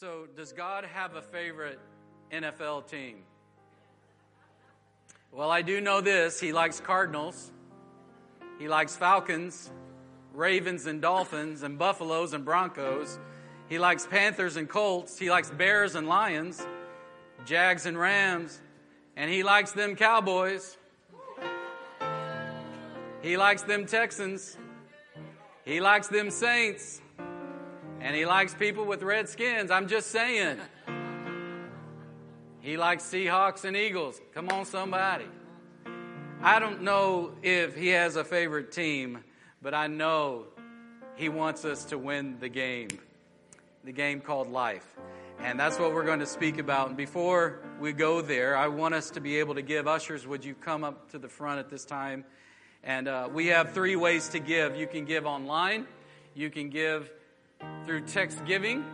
So, does God have a favorite NFL team? Well, I do know this. He likes Cardinals. He likes Falcons, Ravens and Dolphins, and Buffaloes and Broncos. He likes Panthers and Colts. He likes Bears and Lions, Jags and Rams. And he likes them Cowboys. He likes them Texans. He likes them Saints. And he likes people with red skins. I'm just saying. He likes Seahawks and Eagles. Come on, somebody. I don't know if he has a favorite team, but I know he wants us to win the game, the game called life. And that's what we're going to speak about. And before we go there, I want us to be able to give. Ushers, would you come up to the front at this time? And uh, we have three ways to give. You can give online, you can give through text giving,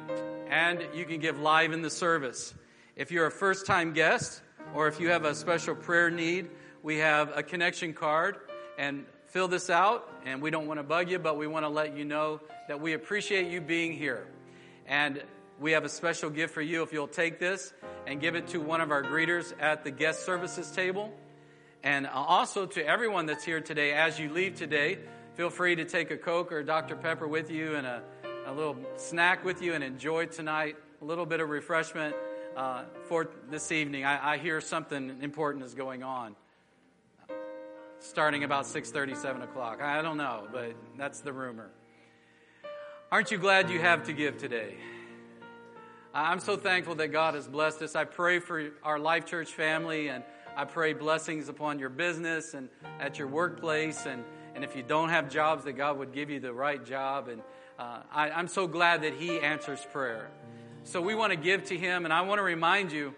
and you can give live in the service. If you're a first time guest, or if you have a special prayer need, we have a connection card and fill this out. And we don't want to bug you, but we want to let you know that we appreciate you being here. And we have a special gift for you if you'll take this and give it to one of our greeters at the guest services table. And also to everyone that's here today, as you leave today, feel free to take a Coke or Dr. Pepper with you and a, a little snack with you and enjoy tonight, a little bit of refreshment uh, for this evening. I, I hear something important is going on. Starting about 6.30 7 o'clock. I don't know but that's the rumor. Aren't you glad you have to give today? I'm so thankful that god has blessed us. I pray for our life church family and i pray blessings upon your business and at your workplace. And, and if you don't have jobs that god would give you the right job. And uh, I, i'm so glad that he answers prayer so we want to give to him and i want to remind you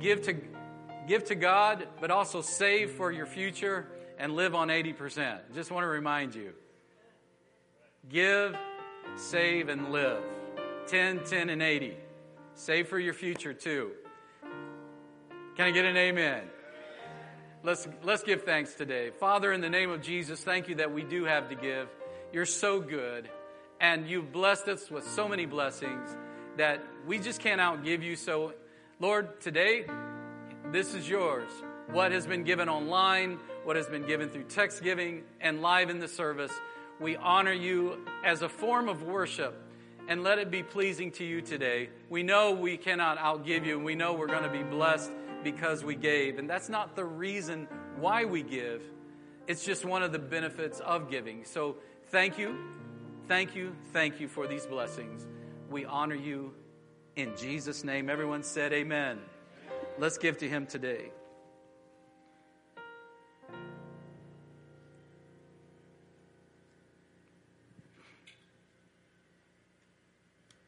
give to give to god but also save for your future and live on 80%. Just want to remind you give, save, and live. 10, 10, and 80. Save for your future too. Can I get an amen? Let's, let's give thanks today. Father, in the name of Jesus, thank you that we do have to give. You're so good, and you've blessed us with so many blessings that we just can't outgive you. So, Lord, today, this is yours. What has been given online, what has been given through text giving and live in the service. We honor you as a form of worship and let it be pleasing to you today. We know we cannot outgive you, and we know we're going to be blessed because we gave. And that's not the reason why we give, it's just one of the benefits of giving. So thank you, thank you, thank you for these blessings. We honor you in Jesus' name. Everyone said, Amen. Let's give to him today.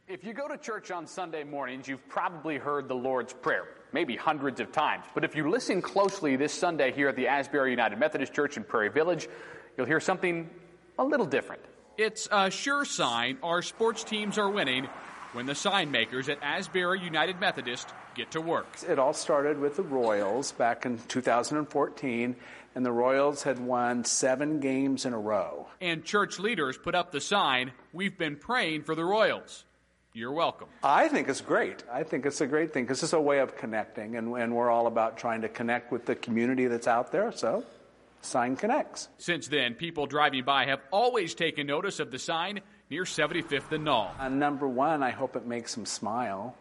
If you go to church on Sunday mornings, you've probably heard the Lord's Prayer, maybe hundreds of times. But if you listen closely this Sunday here at the Asbury United Methodist Church in Prairie Village, you'll hear something a little different. It's a sure sign our sports teams are winning when the sign makers at Asbury United Methodist get to work. It all started with the Royals back in 2014, and the Royals had won seven games in a row. And church leaders put up the sign, We've been praying for the Royals. You're welcome. I think it's great. I think it's a great thing because it's a way of connecting, and, and we're all about trying to connect with the community that's out there. So, sign connects. Since then, people driving by have always taken notice of the sign near 75th and Nall. Uh, number one, I hope it makes them smile,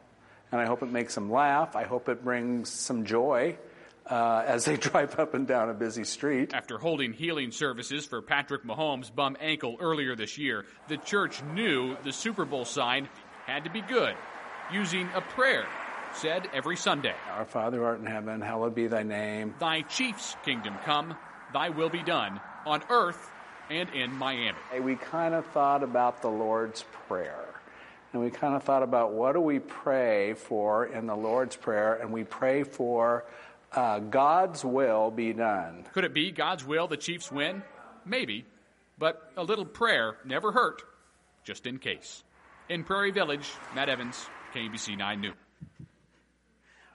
and I hope it makes them laugh. I hope it brings some joy. Uh, as they drive up and down a busy street. After holding healing services for Patrick Mahomes' bum ankle earlier this year, the church knew the Super Bowl sign had to be good, using a prayer said every Sunday. Our Father art in heaven, hallowed be thy name. Thy chief's kingdom come, thy will be done, on earth and in Miami. We kind of thought about the Lord's Prayer. And we kind of thought about what do we pray for in the Lord's Prayer, and we pray for uh, God's will be done. Could it be God's will the Chiefs win? Maybe. But a little prayer never hurt, just in case. In Prairie Village, Matt Evans, KMBC 9 New.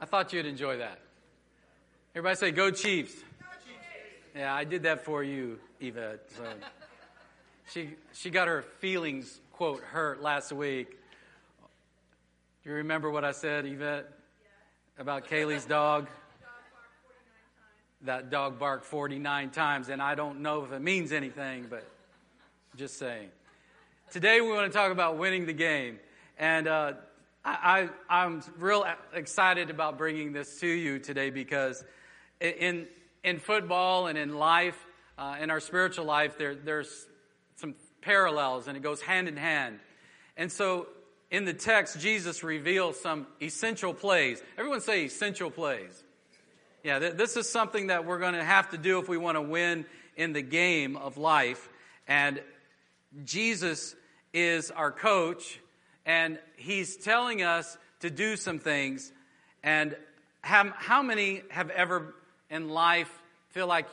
I thought you'd enjoy that. Everybody say, Go Chiefs. Yeah, I did that for you, Eva. So she, she got her feelings, quote, hurt last week. Do you remember what I said, Yvette, about Kaylee's dog? That dog barked 49 times, and I don't know if it means anything, but just saying. Today we want to talk about winning the game. And uh, I, I, I'm real excited about bringing this to you today because in, in football and in life, uh, in our spiritual life, there, there's some parallels and it goes hand in hand. And so in the text, Jesus reveals some essential plays. Everyone say essential plays. Yeah, th- this is something that we're going to have to do if we want to win in the game of life. And Jesus is our coach, and he's telling us to do some things. And how, how many have ever in life feel like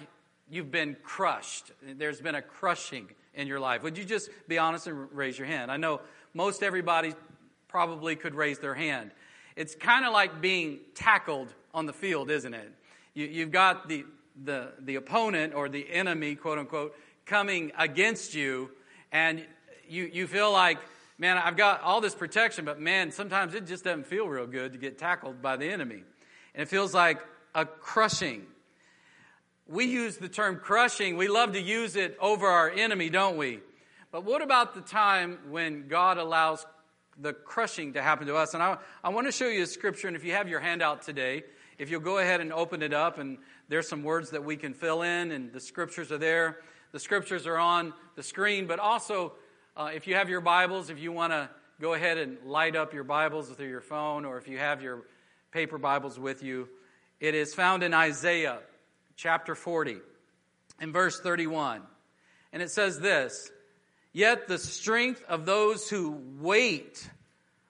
you've been crushed? There's been a crushing in your life. Would you just be honest and raise your hand? I know most everybody probably could raise their hand. It's kind of like being tackled on the field, isn't it? You, have got the, the, the opponent or the enemy, quote unquote, coming against you, and you, you feel like, man, I've got all this protection, but man, sometimes it just doesn't feel real good to get tackled by the enemy. And it feels like a crushing. We use the term crushing, we love to use it over our enemy, don't we? But what about the time when God allows the crushing to happen to us? And I, I want to show you a scripture, and if you have your handout today, if you'll go ahead and open it up, and there's some words that we can fill in, and the scriptures are there. The scriptures are on the screen, but also, uh, if you have your Bibles, if you want to go ahead and light up your Bibles through your phone, or if you have your paper Bibles with you, it is found in Isaiah chapter 40, in verse 31. And it says this Yet the strength of those who wait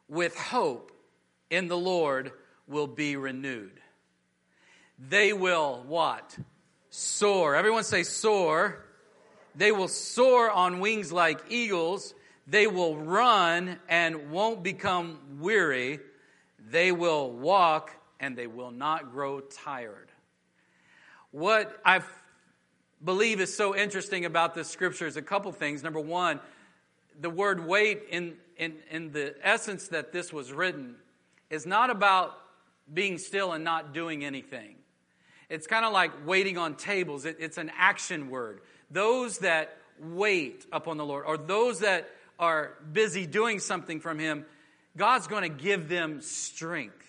with hope in the Lord will be renewed. They will what? Soar. Everyone say soar. They will soar on wings like eagles. They will run and won't become weary. They will walk and they will not grow tired. What I believe is so interesting about this scripture is a couple things. Number one, the word wait in, in, in the essence that this was written is not about being still and not doing anything. It's kind of like waiting on tables. It, it's an action word. Those that wait upon the Lord, or those that are busy doing something from Him, God's going to give them strength.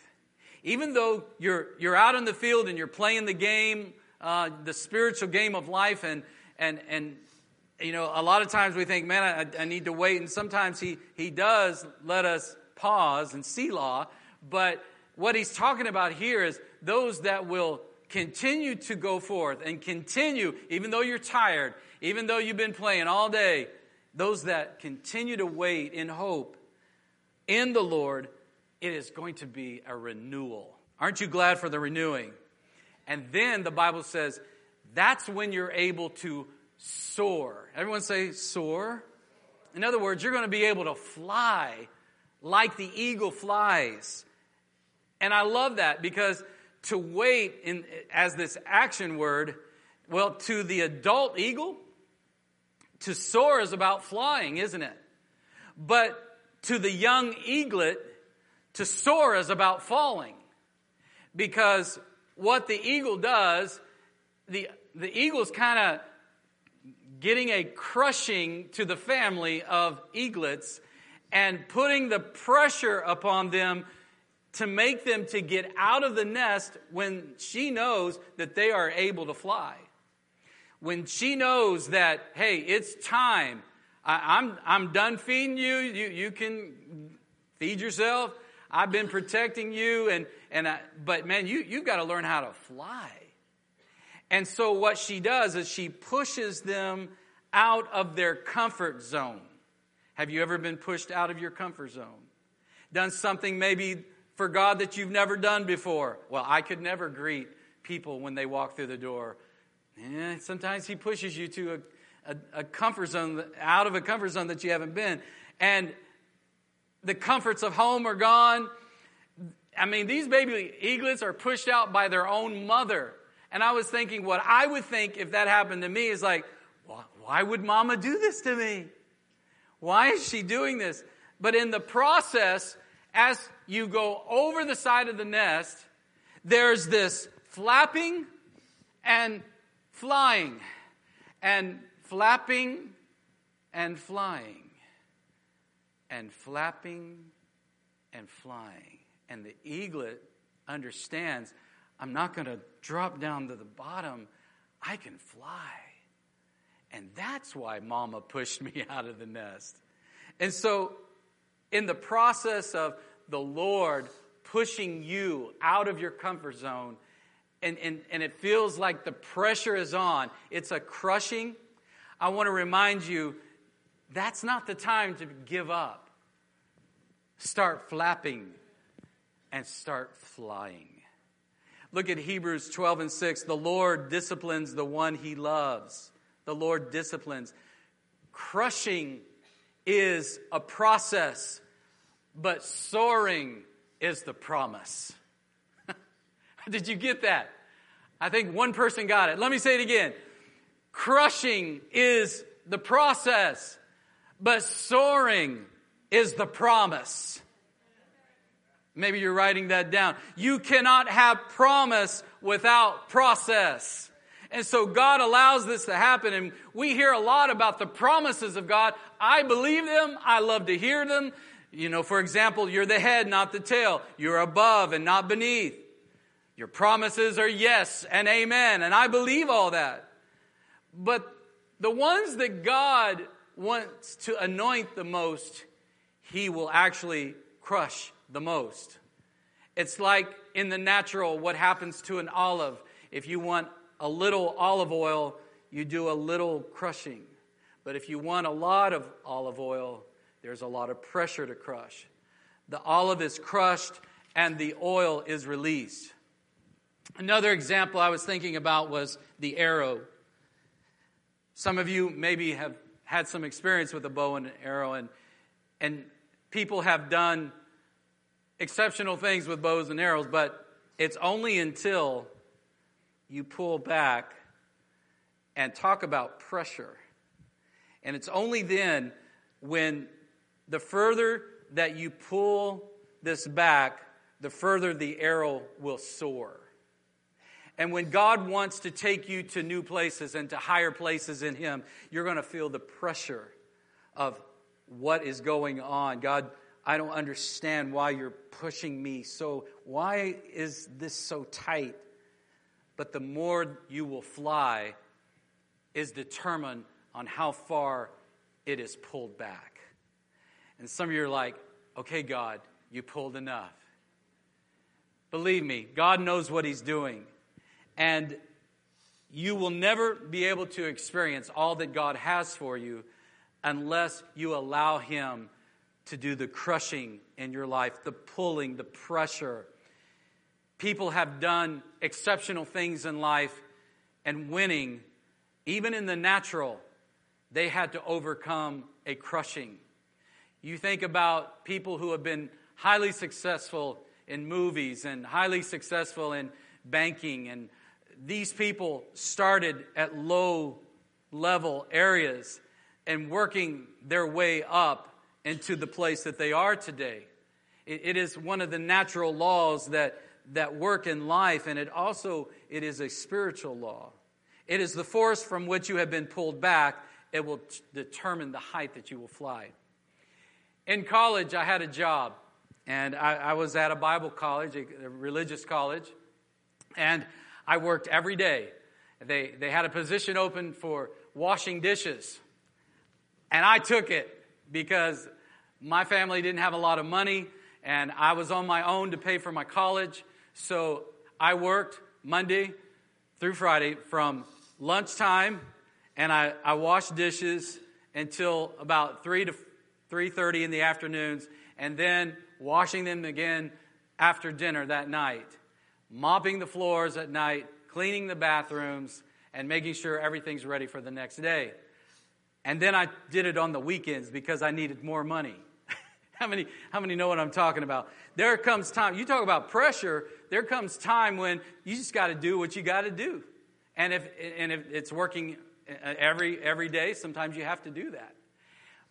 Even though you're, you're out in the field and you're playing the game, uh, the spiritual game of life, and, and, and you know, a lot of times we think, man, I, I need to wait. And sometimes he, he does let us pause and Selah But what he's talking about here is those that will continue to go forth and continue, even though you're tired, even though you've been playing all day, those that continue to wait in hope in the Lord, it is going to be a renewal. Aren't you glad for the renewing? And then the Bible says that's when you're able to soar. Everyone say soar. In other words, you're going to be able to fly like the eagle flies. And I love that because to wait in, as this action word, well, to the adult eagle, to soar is about flying, isn't it? But to the young eaglet, to soar is about falling. Because what the eagle does, the, the eagle's kind of getting a crushing to the family of eaglets and putting the pressure upon them to make them to get out of the nest when she knows that they are able to fly. When she knows that, hey, it's time. I, am I'm, I'm done feeding you. You, you can feed yourself. I've been protecting you. And, and I, but man, you, you've got to learn how to fly. And so what she does is she pushes them out of their comfort zone. Have you ever been pushed out of your comfort zone? Done something maybe for God that you've never done before. Well, I could never greet people when they walk through the door. Eh, sometimes He pushes you to a, a, a comfort zone, out of a comfort zone that you haven't been. And the comforts of home are gone. I mean, these baby eaglets are pushed out by their own mother. And I was thinking, what I would think if that happened to me is like, why would mama do this to me? Why is she doing this? But in the process, as you go over the side of the nest, there's this flapping and flying, and flapping and flying, and flapping and flying. And the eaglet understands I'm not going to drop down to the bottom, I can fly. And that's why mama pushed me out of the nest. And so, in the process of the Lord pushing you out of your comfort zone, and, and, and it feels like the pressure is on, it's a crushing. I want to remind you that's not the time to give up. Start flapping and start flying. Look at Hebrews 12 and 6. The Lord disciplines the one he loves. The Lord disciplines. Crushing is a process, but soaring is the promise. Did you get that? I think one person got it. Let me say it again. Crushing is the process, but soaring is the promise. Maybe you're writing that down. You cannot have promise without process. And so God allows this to happen. And we hear a lot about the promises of God. I believe them. I love to hear them. You know, for example, you're the head, not the tail. You're above and not beneath. Your promises are yes and amen. And I believe all that. But the ones that God wants to anoint the most, He will actually crush the most. It's like in the natural, what happens to an olive. If you want a little olive oil, you do a little crushing. But if you want a lot of olive oil, there's a lot of pressure to crush. The olive is crushed and the oil is released. Another example I was thinking about was the arrow. Some of you maybe have had some experience with a bow and an arrow, and, and people have done exceptional things with bows and arrows, but it's only until you pull back and talk about pressure. And it's only then when the further that you pull this back, the further the arrow will soar. And when God wants to take you to new places and to higher places in Him, you're going to feel the pressure of what is going on. God, I don't understand why you're pushing me so. Why is this so tight? But the more you will fly is determined on how far it is pulled back. And some of you are like, okay, God, you pulled enough. Believe me, God knows what He's doing. And you will never be able to experience all that God has for you unless you allow Him to do the crushing in your life, the pulling, the pressure. People have done exceptional things in life and winning, even in the natural, they had to overcome a crushing. You think about people who have been highly successful in movies and highly successful in banking and these people started at low level areas and working their way up into the place that they are today. it, it is one of the natural laws that, that work in life, and it also it is a spiritual law. It is the force from which you have been pulled back. It will t- determine the height that you will fly. In college, I had a job, and I, I was at a Bible college, a, a religious college, and I worked every day. They, they had a position open for washing dishes. And I took it because my family didn't have a lot of money and I was on my own to pay for my college. So I worked Monday through Friday from lunchtime and I, I washed dishes until about 3 to 3.30 in the afternoons and then washing them again after dinner that night mopping the floors at night, cleaning the bathrooms, and making sure everything's ready for the next day. And then I did it on the weekends because I needed more money. how, many, how many know what I'm talking about? There comes time, you talk about pressure, there comes time when you just got to do what you got to do. And if, and if it's working every, every day, sometimes you have to do that.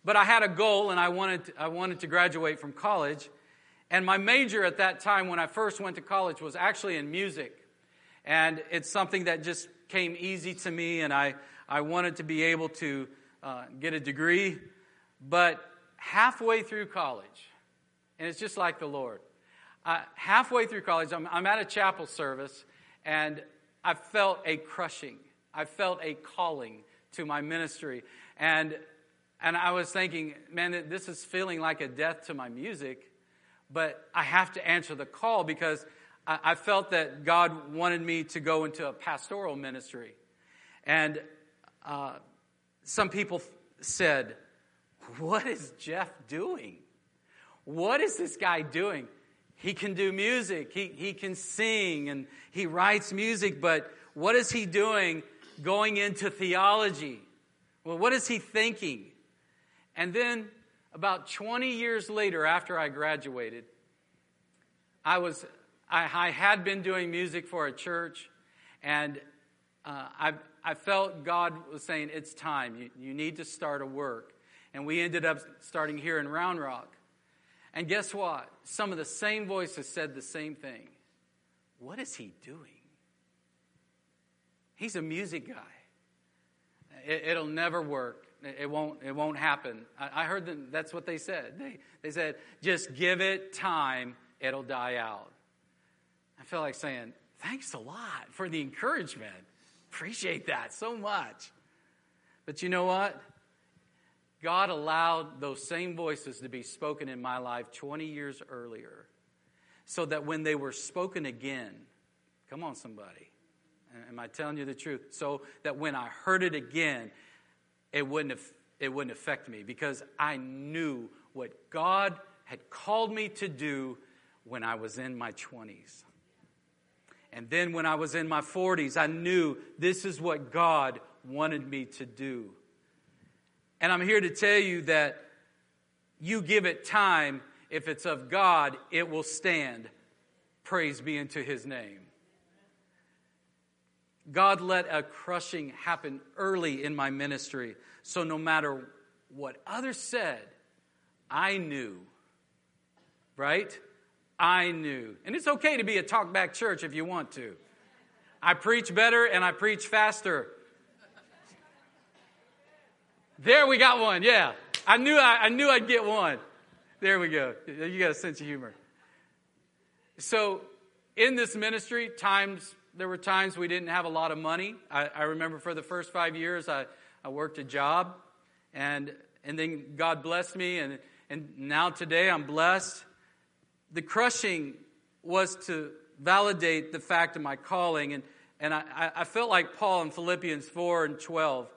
But I had a goal and I wanted to, I wanted to graduate from college. And my major at that time when I first went to college was actually in music. And it's something that just came easy to me, and I, I wanted to be able to uh, get a degree. But halfway through college, and it's just like the Lord, uh, halfway through college, I'm, I'm at a chapel service, and I felt a crushing. I felt a calling to my ministry. And, and I was thinking, man, this is feeling like a death to my music, but I have to answer the call because I, I felt that God wanted me to go into a pastoral ministry. And uh, some people said, What is Jeff doing? What is this guy doing? He can do music, he, he can sing, and he writes music, but what is he doing going into theology? Well, what is he thinking? And then, about 20 years later, after I graduated, I was I, I had been doing music for a church, and uh, I, I felt God was saying, It's time. You, you need to start a work. And we ended up starting here in Round Rock. And guess what? Some of the same voices said the same thing. What is he doing? He's a music guy. It, will never work. It won't, it won't happen. I, I heard them, that's what they said. They, they said, just give it time, it'll die out. I feel like saying, thanks a lot for the encouragement. Appreciate that so much. But you know what? God allowed those same voices to be spoken in my life 20 years earlier so that when they were spoken again, come on, somebody. Am I telling you the truth? So that when I heard it again, it wouldn't, have, it wouldn't affect me because I knew what God had called me to do when I was in my 20s. And then when I was in my 40s, I knew this is what God wanted me to do. And I'm here to tell you that you give it time, if it's of God, it will stand. Praise be unto his name. God let a crushing happen early in my ministry. So no matter what others said, I knew, right? I knew. And it's okay to be a talkback church if you want to. I preach better and I preach faster. There we got one. Yeah. I knew I, I knew I'd get one. There we go. You got a sense of humor. So in this ministry, times there were times we didn't have a lot of money. I, I remember for the first five years I, I worked a job and and then God blessed me and and now today I'm blessed the crushing was to validate the fact of my calling. And, and I, I felt like Paul in Philippians 4 and 12.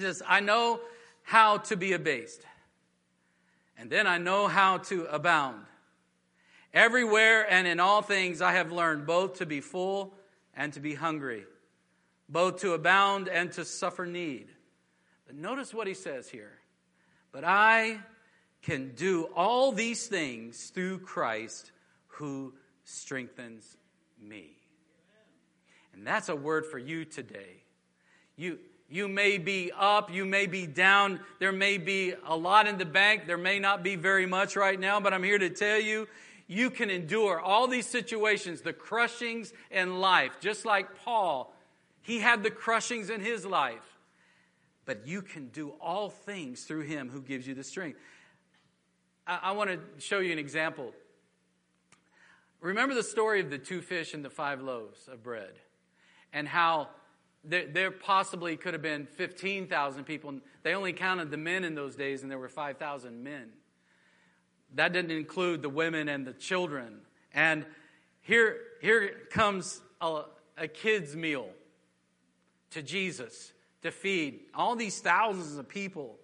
He says, I know how to be abased, and then I know how to abound. Everywhere and in all things I have learned both to be full and to be hungry, both to abound and to suffer need. But notice what he says here. But I can do all these things through Christ who strengthens me. And that's a word for you today. You, you may be up, you may be down, there may be a lot in the bank, there may not be very much right now, but I'm here to tell you you can endure all these situations, the crushings in life, just like Paul. He had the crushings in his life. But you can do all things through him who gives you the strength. I, I want to show you an example. Remember the story of the two fish and the five loaves of bread, and how there, there possibly could have been 15,000 people. They only counted the men in those days, and there were 5,000 men. That didn't include the women and the children. And here, here comes a, a kid's meal to Jesus to feed all these thousands of people.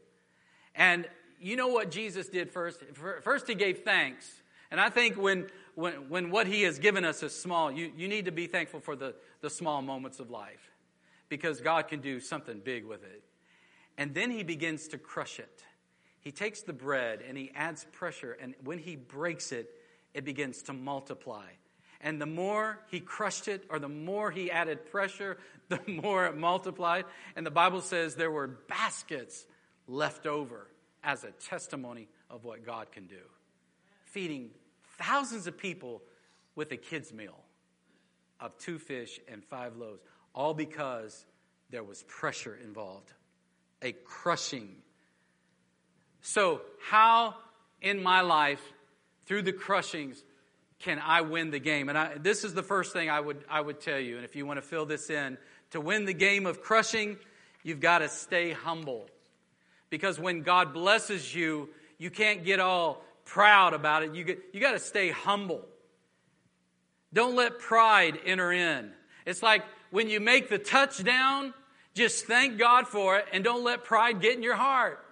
And you know what Jesus did first? First, he gave thanks. And I think when, when, when what he has given us is small, you, you need to be thankful for the, the small moments of life because God can do something big with it. And then he begins to crush it. He takes the bread and he adds pressure, and when he breaks it, it begins to multiply. And the more he crushed it, or the more he added pressure, the more it multiplied. And the Bible says there were baskets left over as a testimony of what God can do. Feeding thousands of people with a kid's meal of two fish and five loaves, all because there was pressure involved, a crushing. So, how in my life, through the crushings, can I win the game? And I, this is the first thing I would, I would tell you. And if you want to fill this in, to win the game of crushing, you've got to stay humble. Because when God blesses you, you can't get all proud about it. You, get, you got to stay humble. Don't let pride enter in. It's like when you make the touchdown, just thank God for it and don't let pride get in your heart.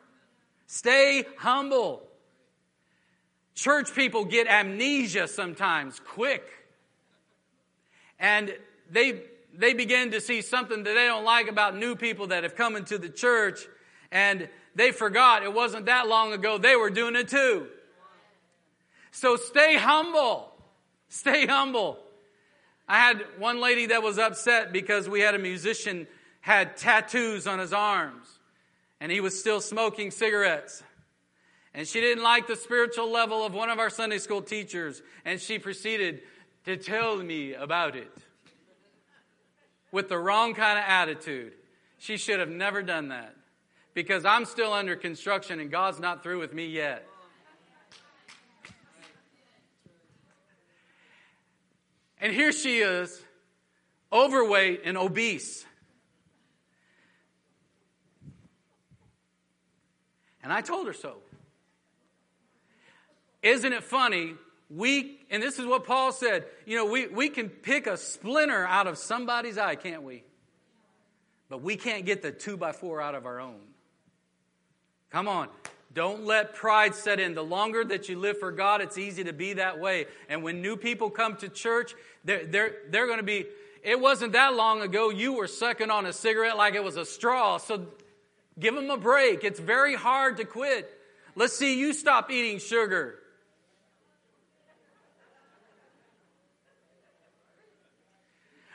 Stay humble. Church people get amnesia sometimes quick. And they, they begin to see something that they don't like about new people that have come into the church. And they forgot it wasn't that long ago they were doing it too. So stay humble. Stay humble. I had one lady that was upset because we had a musician had tattoos on his arms and he was still smoking cigarettes. And she didn't like the spiritual level of one of our Sunday school teachers, and she proceeded to tell me about it with the wrong kind of attitude. She should have never done that because I'm still under construction and God's not through with me yet. And here she is, overweight and obese. And I told her so. Isn't it funny? We, and this is what Paul said, you know, we, we can pick a splinter out of somebody's eye, can't we? But we can't get the two by four out of our own. Come on. Don't let pride set in. The longer that you live for God, it's easy to be that way. And when new people come to church, they're, they're, they're going to be, it wasn't that long ago you were sucking on a cigarette like it was a straw. So give them a break. It's very hard to quit. Let's see you stop eating sugar.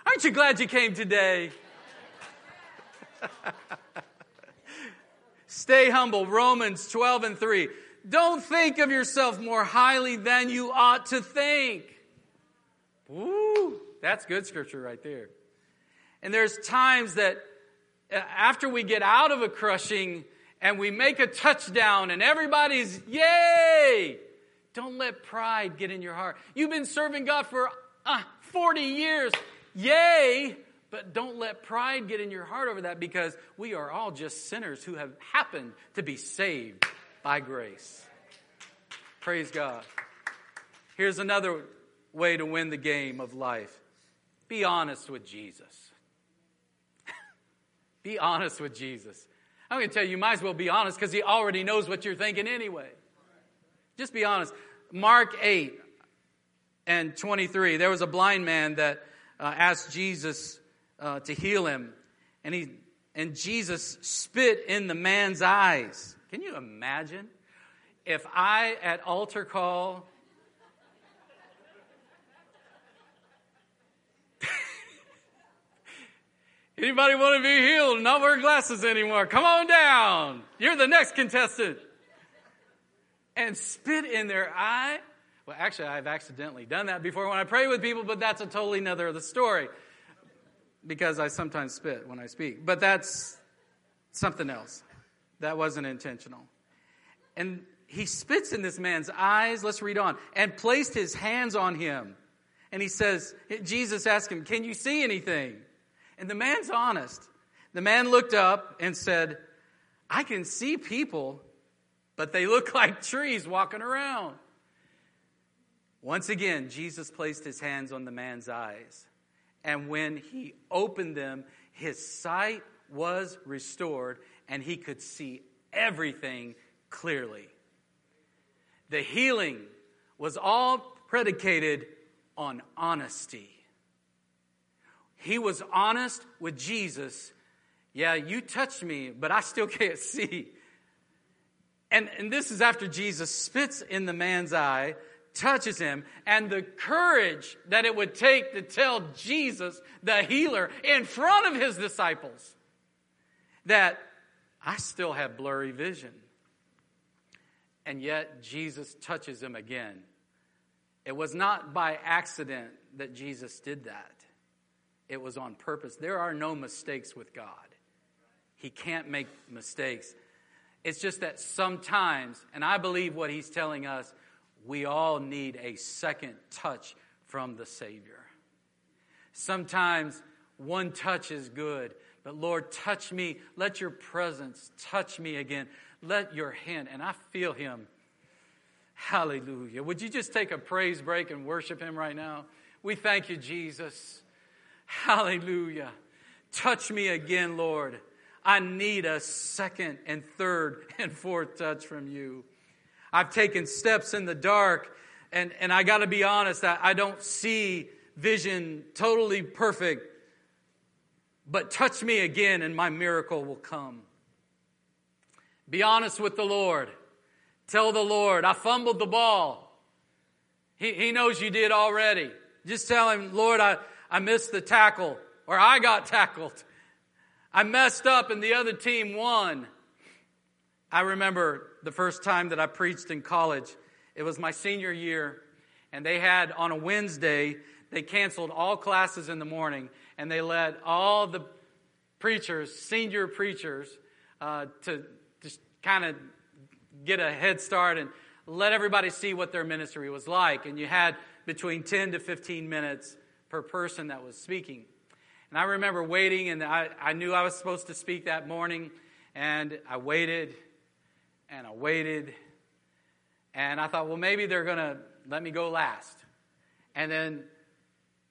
Aren't you glad you came today? Stay humble. Romans 12 and 3. Don't think of yourself more highly than you ought to think. Woo, that's good scripture right there. And there's times that uh, after we get out of a crushing and we make a touchdown and everybody's, yay! Don't let pride get in your heart. You've been serving God for uh, 40 years. Yay! But don't let pride get in your heart over that because we are all just sinners who have happened to be saved by grace. Praise God. Here's another way to win the game of life be honest with Jesus. be honest with Jesus. I'm going to tell you, you might as well be honest because he already knows what you're thinking anyway. Just be honest. Mark 8 and 23, there was a blind man that uh, asked Jesus uh, to heal him, and he and Jesus spit in the man's eyes. Can you imagine if I at altar call Anybody want to be healed not wear glasses anymore? Come on down. You're the next contestant. And spit in their eye. Well, actually, I've accidentally done that before when I pray with people, but that's a totally another of the story because I sometimes spit when I speak. But that's something else. That wasn't intentional. And he spits in this man's eyes. Let's read on. And placed his hands on him. And he says, Jesus asked him, Can you see anything? And the man's honest. The man looked up and said, I can see people, but they look like trees walking around. Once again, Jesus placed his hands on the man's eyes. And when he opened them, his sight was restored and he could see everything clearly. The healing was all predicated on honesty. He was honest with Jesus. Yeah, you touched me, but I still can't see. And, and this is after Jesus spits in the man's eye touches him and the courage that it would take to tell Jesus, the healer, in front of his disciples that I still have blurry vision. And yet Jesus touches him again. It was not by accident that Jesus did that, it was on purpose. There are no mistakes with God, He can't make mistakes. It's just that sometimes, and I believe what He's telling us, we all need a second touch from the Savior. Sometimes one touch is good, but Lord, touch me. Let your presence touch me again. Let your hand, and I feel Him. Hallelujah. Would you just take a praise break and worship Him right now? We thank you, Jesus. Hallelujah. Touch me again, Lord. I need a second and third and fourth touch from you. I've taken steps in the dark, and, and I got to be honest, I, I don't see vision totally perfect. But touch me again, and my miracle will come. Be honest with the Lord. Tell the Lord, I fumbled the ball. He, he knows you did already. Just tell him, Lord, I, I missed the tackle, or I got tackled. I messed up and the other team won. I remember the first time that I preached in college. It was my senior year, and they had on a Wednesday, they canceled all classes in the morning, and they let all the preachers, senior preachers, uh, to just kind of get a head start and let everybody see what their ministry was like. And you had between 10 to 15 minutes per person that was speaking. And I remember waiting, and I, I knew I was supposed to speak that morning, and I waited and I waited. And I thought, well, maybe they're going to let me go last. And then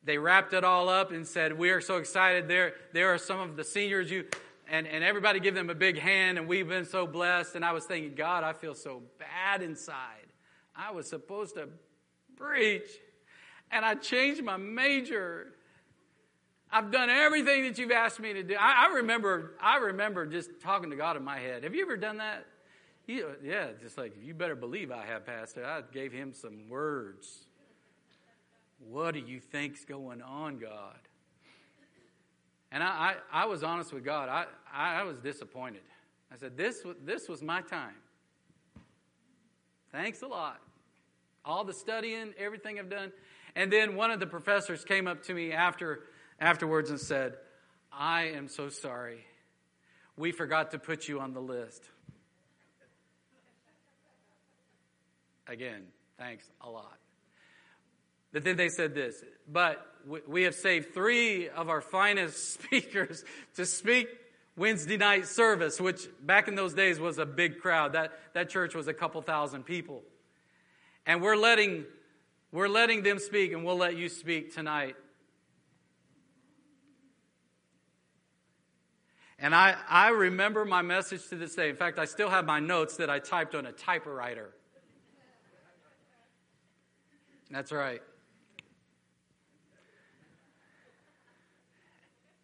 they wrapped it all up and said, We are so excited. There, there are some of the seniors you and, and everybody give them a big hand, and we've been so blessed. And I was thinking, God, I feel so bad inside. I was supposed to preach, and I changed my major. I've done everything that you've asked me to do. I, I remember, I remember just talking to God in my head. Have you ever done that? You, uh, yeah, just like you better believe I have, Pastor. I gave him some words. What do you think's going on, God? And I, I, I was honest with God. I, I, I was disappointed. I said, this, this was my time. Thanks a lot. All the studying, everything I've done. And then one of the professors came up to me after, afterwards and said, I am so sorry. We forgot to put you on the list. Again, thanks a lot. But then they said this, but we have saved three of our finest speakers to speak Wednesday night service, which back in those days was a big crowd. That, that church was a couple thousand people. And we're letting, we're letting them speak, and we'll let you speak tonight. And I, I remember my message to this day. In fact, I still have my notes that I typed on a typewriter. That's right.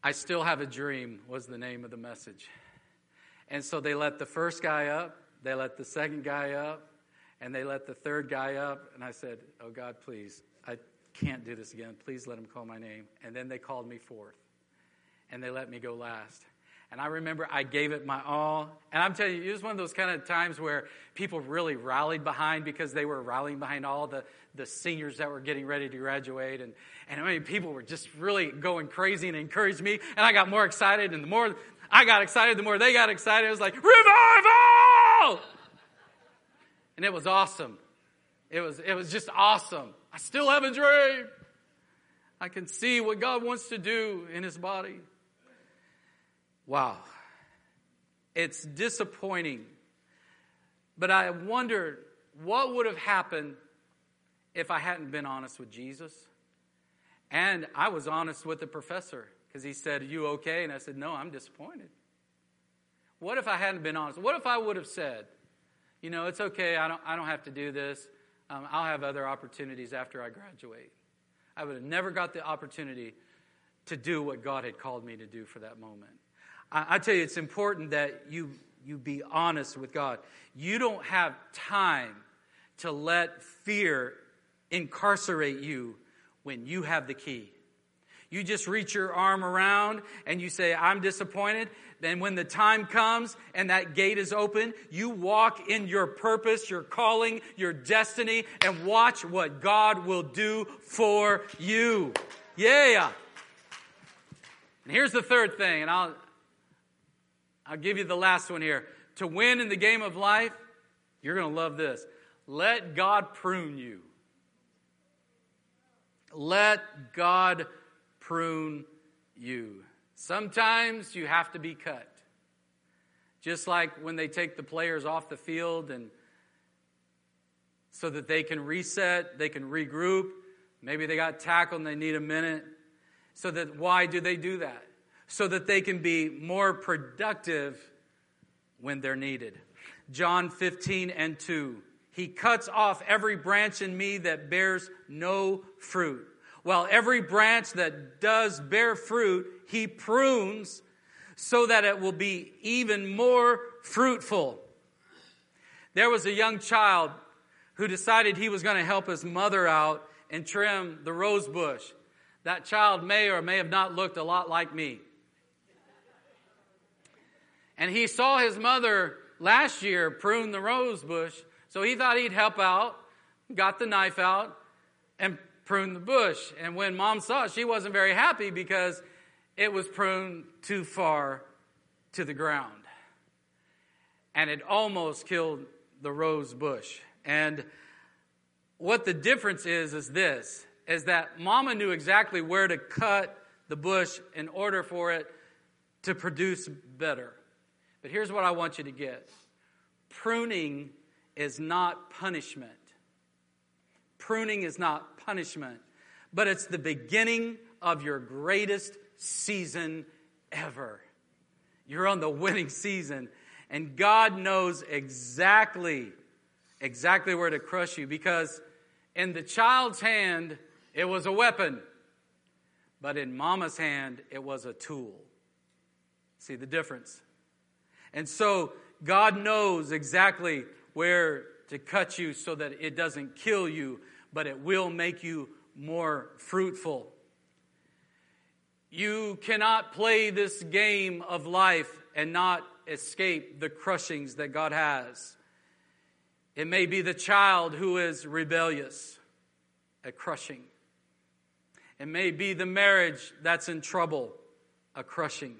I still have a dream was the name of the message. And so they let the first guy up, they let the second guy up, and they let the third guy up. And I said, Oh God, please, I can't do this again. Please let him call my name. And then they called me fourth, and they let me go last. And I remember I gave it my all. And I'm telling you, it was one of those kind of times where people really rallied behind because they were rallying behind all the, the seniors that were getting ready to graduate. And, and I mean, people were just really going crazy and encouraged me. And I got more excited. And the more I got excited, the more they got excited. It was like, revival! And it was awesome. It was, it was just awesome. I still have a dream. I can see what God wants to do in his body. Wow. It's disappointing. But I wondered what would have happened if I hadn't been honest with Jesus. And I was honest with the professor because he said, you okay? And I said, No, I'm disappointed. What if I hadn't been honest? What if I would have said, You know, it's okay, I don't, I don't have to do this. Um, I'll have other opportunities after I graduate. I would have never got the opportunity to do what God had called me to do for that moment. I, I tell you, it's important that you, you be honest with God. You don't have time to let fear incarcerate you when you have the key. You just reach your arm around and you say, I'm disappointed. Then when the time comes and that gate is open, you walk in your purpose, your calling, your destiny, and watch what God will do for you. Yeah. And here's the third thing, and I'll, I'll give you the last one here. To win in the game of life, you're going to love this. Let God prune you. Let God prune you. Sometimes you have to be cut. Just like when they take the players off the field and so that they can reset, they can regroup. Maybe they got tackled and they need a minute. So that why do they do that? So that they can be more productive when they're needed. John 15 and 2. He cuts off every branch in me that bears no fruit while every branch that does bear fruit, he prunes so that it will be even more fruitful. There was a young child who decided he was going to help his mother out and trim the rose bush. That child may or may have not looked a lot like me. And he saw his mother last year prune the rose bush, so he thought he'd help out, got the knife out, and prune the bush. And when mom saw it, she wasn't very happy because it was pruned too far to the ground. And it almost killed the rose bush. And what the difference is, is this, is that mama knew exactly where to cut the bush in order for it to produce better. But here's what I want you to get. Pruning is not punishment. Pruning is not punishment, but it's the beginning of your greatest season ever. You're on the winning season, and God knows exactly, exactly where to crush you because in the child's hand, it was a weapon, but in mama's hand, it was a tool. See the difference? And so God knows exactly where to cut you so that it doesn't kill you, but it will make you more fruitful. You cannot play this game of life and not escape the crushings that God has. It may be the child who is rebellious, a crushing. It may be the marriage that's in trouble, a crushing.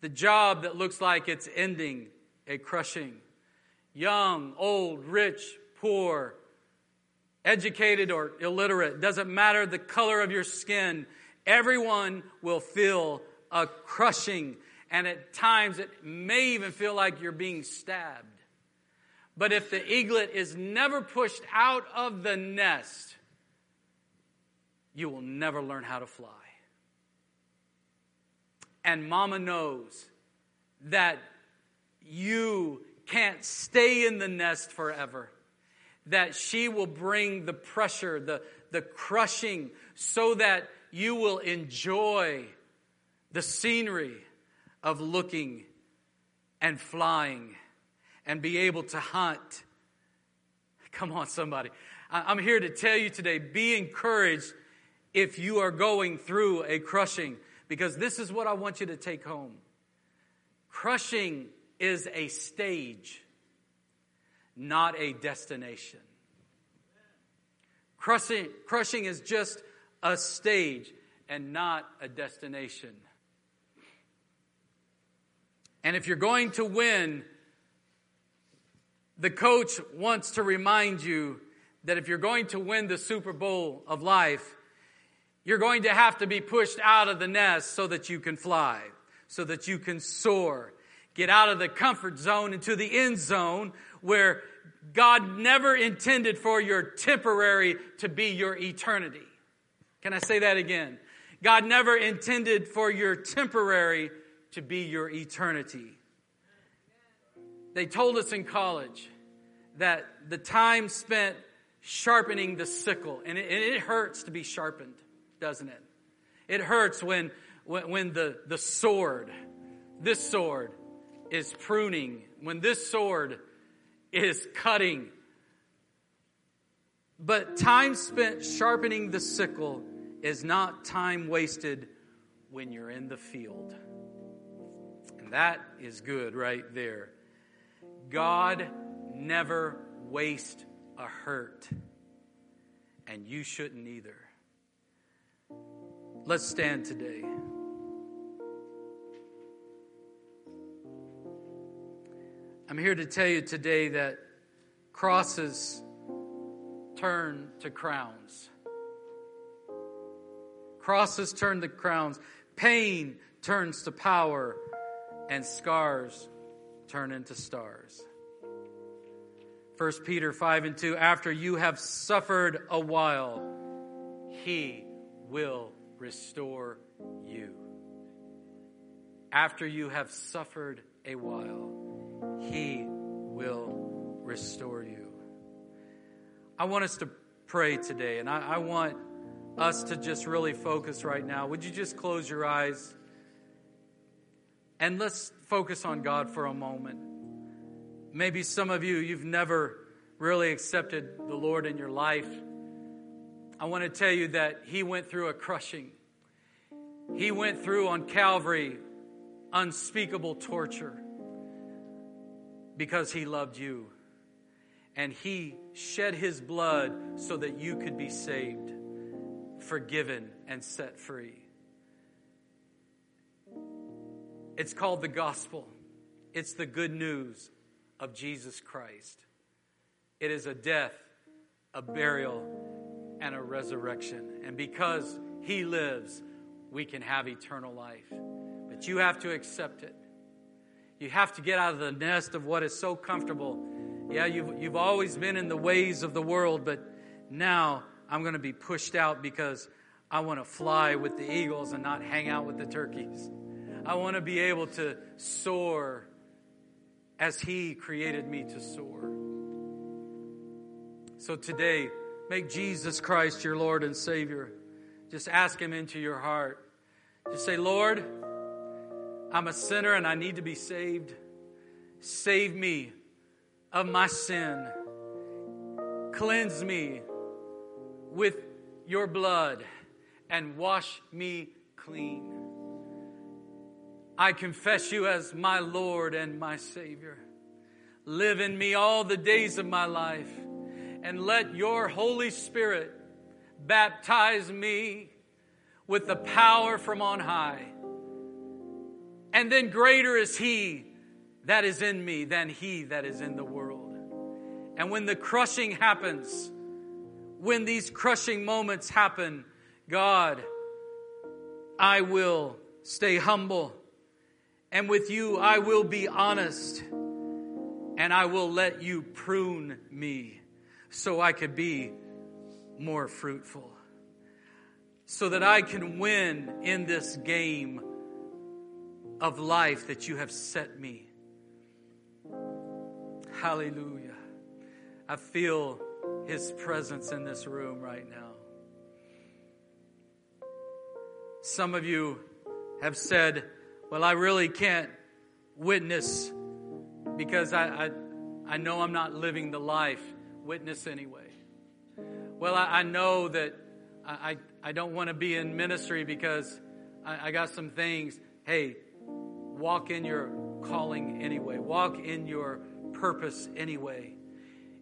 The job that looks like it's ending, a crushing. Young, old, rich, poor, educated or illiterate, doesn't matter the color of your skin, everyone will feel a crushing. And at times it may even feel like you're being stabbed. But if the eaglet is never pushed out of the nest, you will never learn how to fly. And mama knows that you can't stay in the nest forever that she will bring the pressure, the, the crushing, so that you will enjoy the scenery of looking and flying and be able to hunt. Come on, somebody. I'm here to tell you today be encouraged if you are going through a crushing, because this is what I want you to take home. Crushing is a stage not a destination. Crushing, crushing is just a stage and not a destination. And if you're going to win, the coach wants to remind you that if you're going to win the Super Bowl of life, you're going to have to be pushed out of the nest so that you can fly, so that you can soar, get out of the comfort zone into the end zone where God never intended for your temporary to be your eternity. Can I say that again? God never intended for your temporary to be your eternity. They told us in college that the time spent sharpening the sickle, and it, and it hurts to be sharpened, doesn't it? It hurts when, when, when the, the sword, this sword, is pruning, when this sword is cutting. But time spent sharpening the sickle is not time wasted when you're in the field. And that is good right there. God never wastes a hurt, and you shouldn't either. Let's stand today. I'm here to tell you today that crosses turn to crowns. Crosses turn to crowns. Pain turns to power, and scars turn into stars. 1 Peter 5 and 2 After you have suffered a while, he will restore you. After you have suffered a while, he will restore you. I want us to pray today, and I, I want us to just really focus right now. Would you just close your eyes? And let's focus on God for a moment. Maybe some of you, you've never really accepted the Lord in your life. I want to tell you that He went through a crushing. He went through on Calvary unspeakable torture because He loved you. And He shed His blood so that you could be saved, forgiven, and set free. It's called the gospel. It's the good news of Jesus Christ. It is a death, a burial, and a resurrection. And because He lives, we can have eternal life. But you have to accept it. You have to get out of the nest of what is so comfortable. Yeah, you've, you've always been in the ways of the world, but now I'm going to be pushed out because I want to fly with the eagles and not hang out with the turkeys. I want to be able to soar as He created me to soar. So today, make Jesus Christ your Lord and Savior. Just ask Him into your heart. Just say, Lord, I'm a sinner and I need to be saved. Save me of my sin. Cleanse me with your blood and wash me clean. I confess you as my Lord and my Savior. Live in me all the days of my life and let your Holy Spirit baptize me with the power from on high. And then greater is He that is in me than He that is in the world. And when the crushing happens, when these crushing moments happen, God, I will stay humble. And with you, I will be honest. And I will let you prune me so I could be more fruitful. So that I can win in this game of life that you have set me. Hallelujah. I feel his presence in this room right now. Some of you have said, Well, I really can't witness because I, I, I know I'm not living the life. Witness anyway. Well, I, I know that I, I, don't want to be in ministry because I, I got some things. Hey, walk in your calling anyway, walk in your purpose anyway.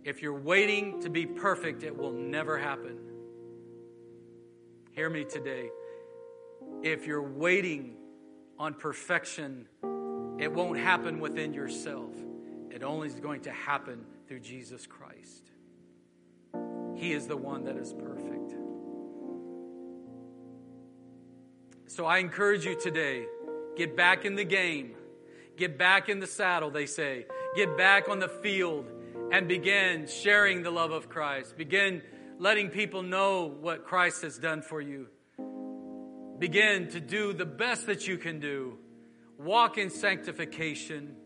If you're waiting to be perfect, it will never happen. Hear me today. If you're waiting on perfection, it won't happen within yourself. It only is going to happen through Jesus Christ. He is the one that is perfect. So I encourage you today get back in the game, get back in the saddle, they say, get back on the field and begin sharing the love of Christ. Begin letting people know what Christ has done for you. Begin to do the best that you can do. Walk in sanctification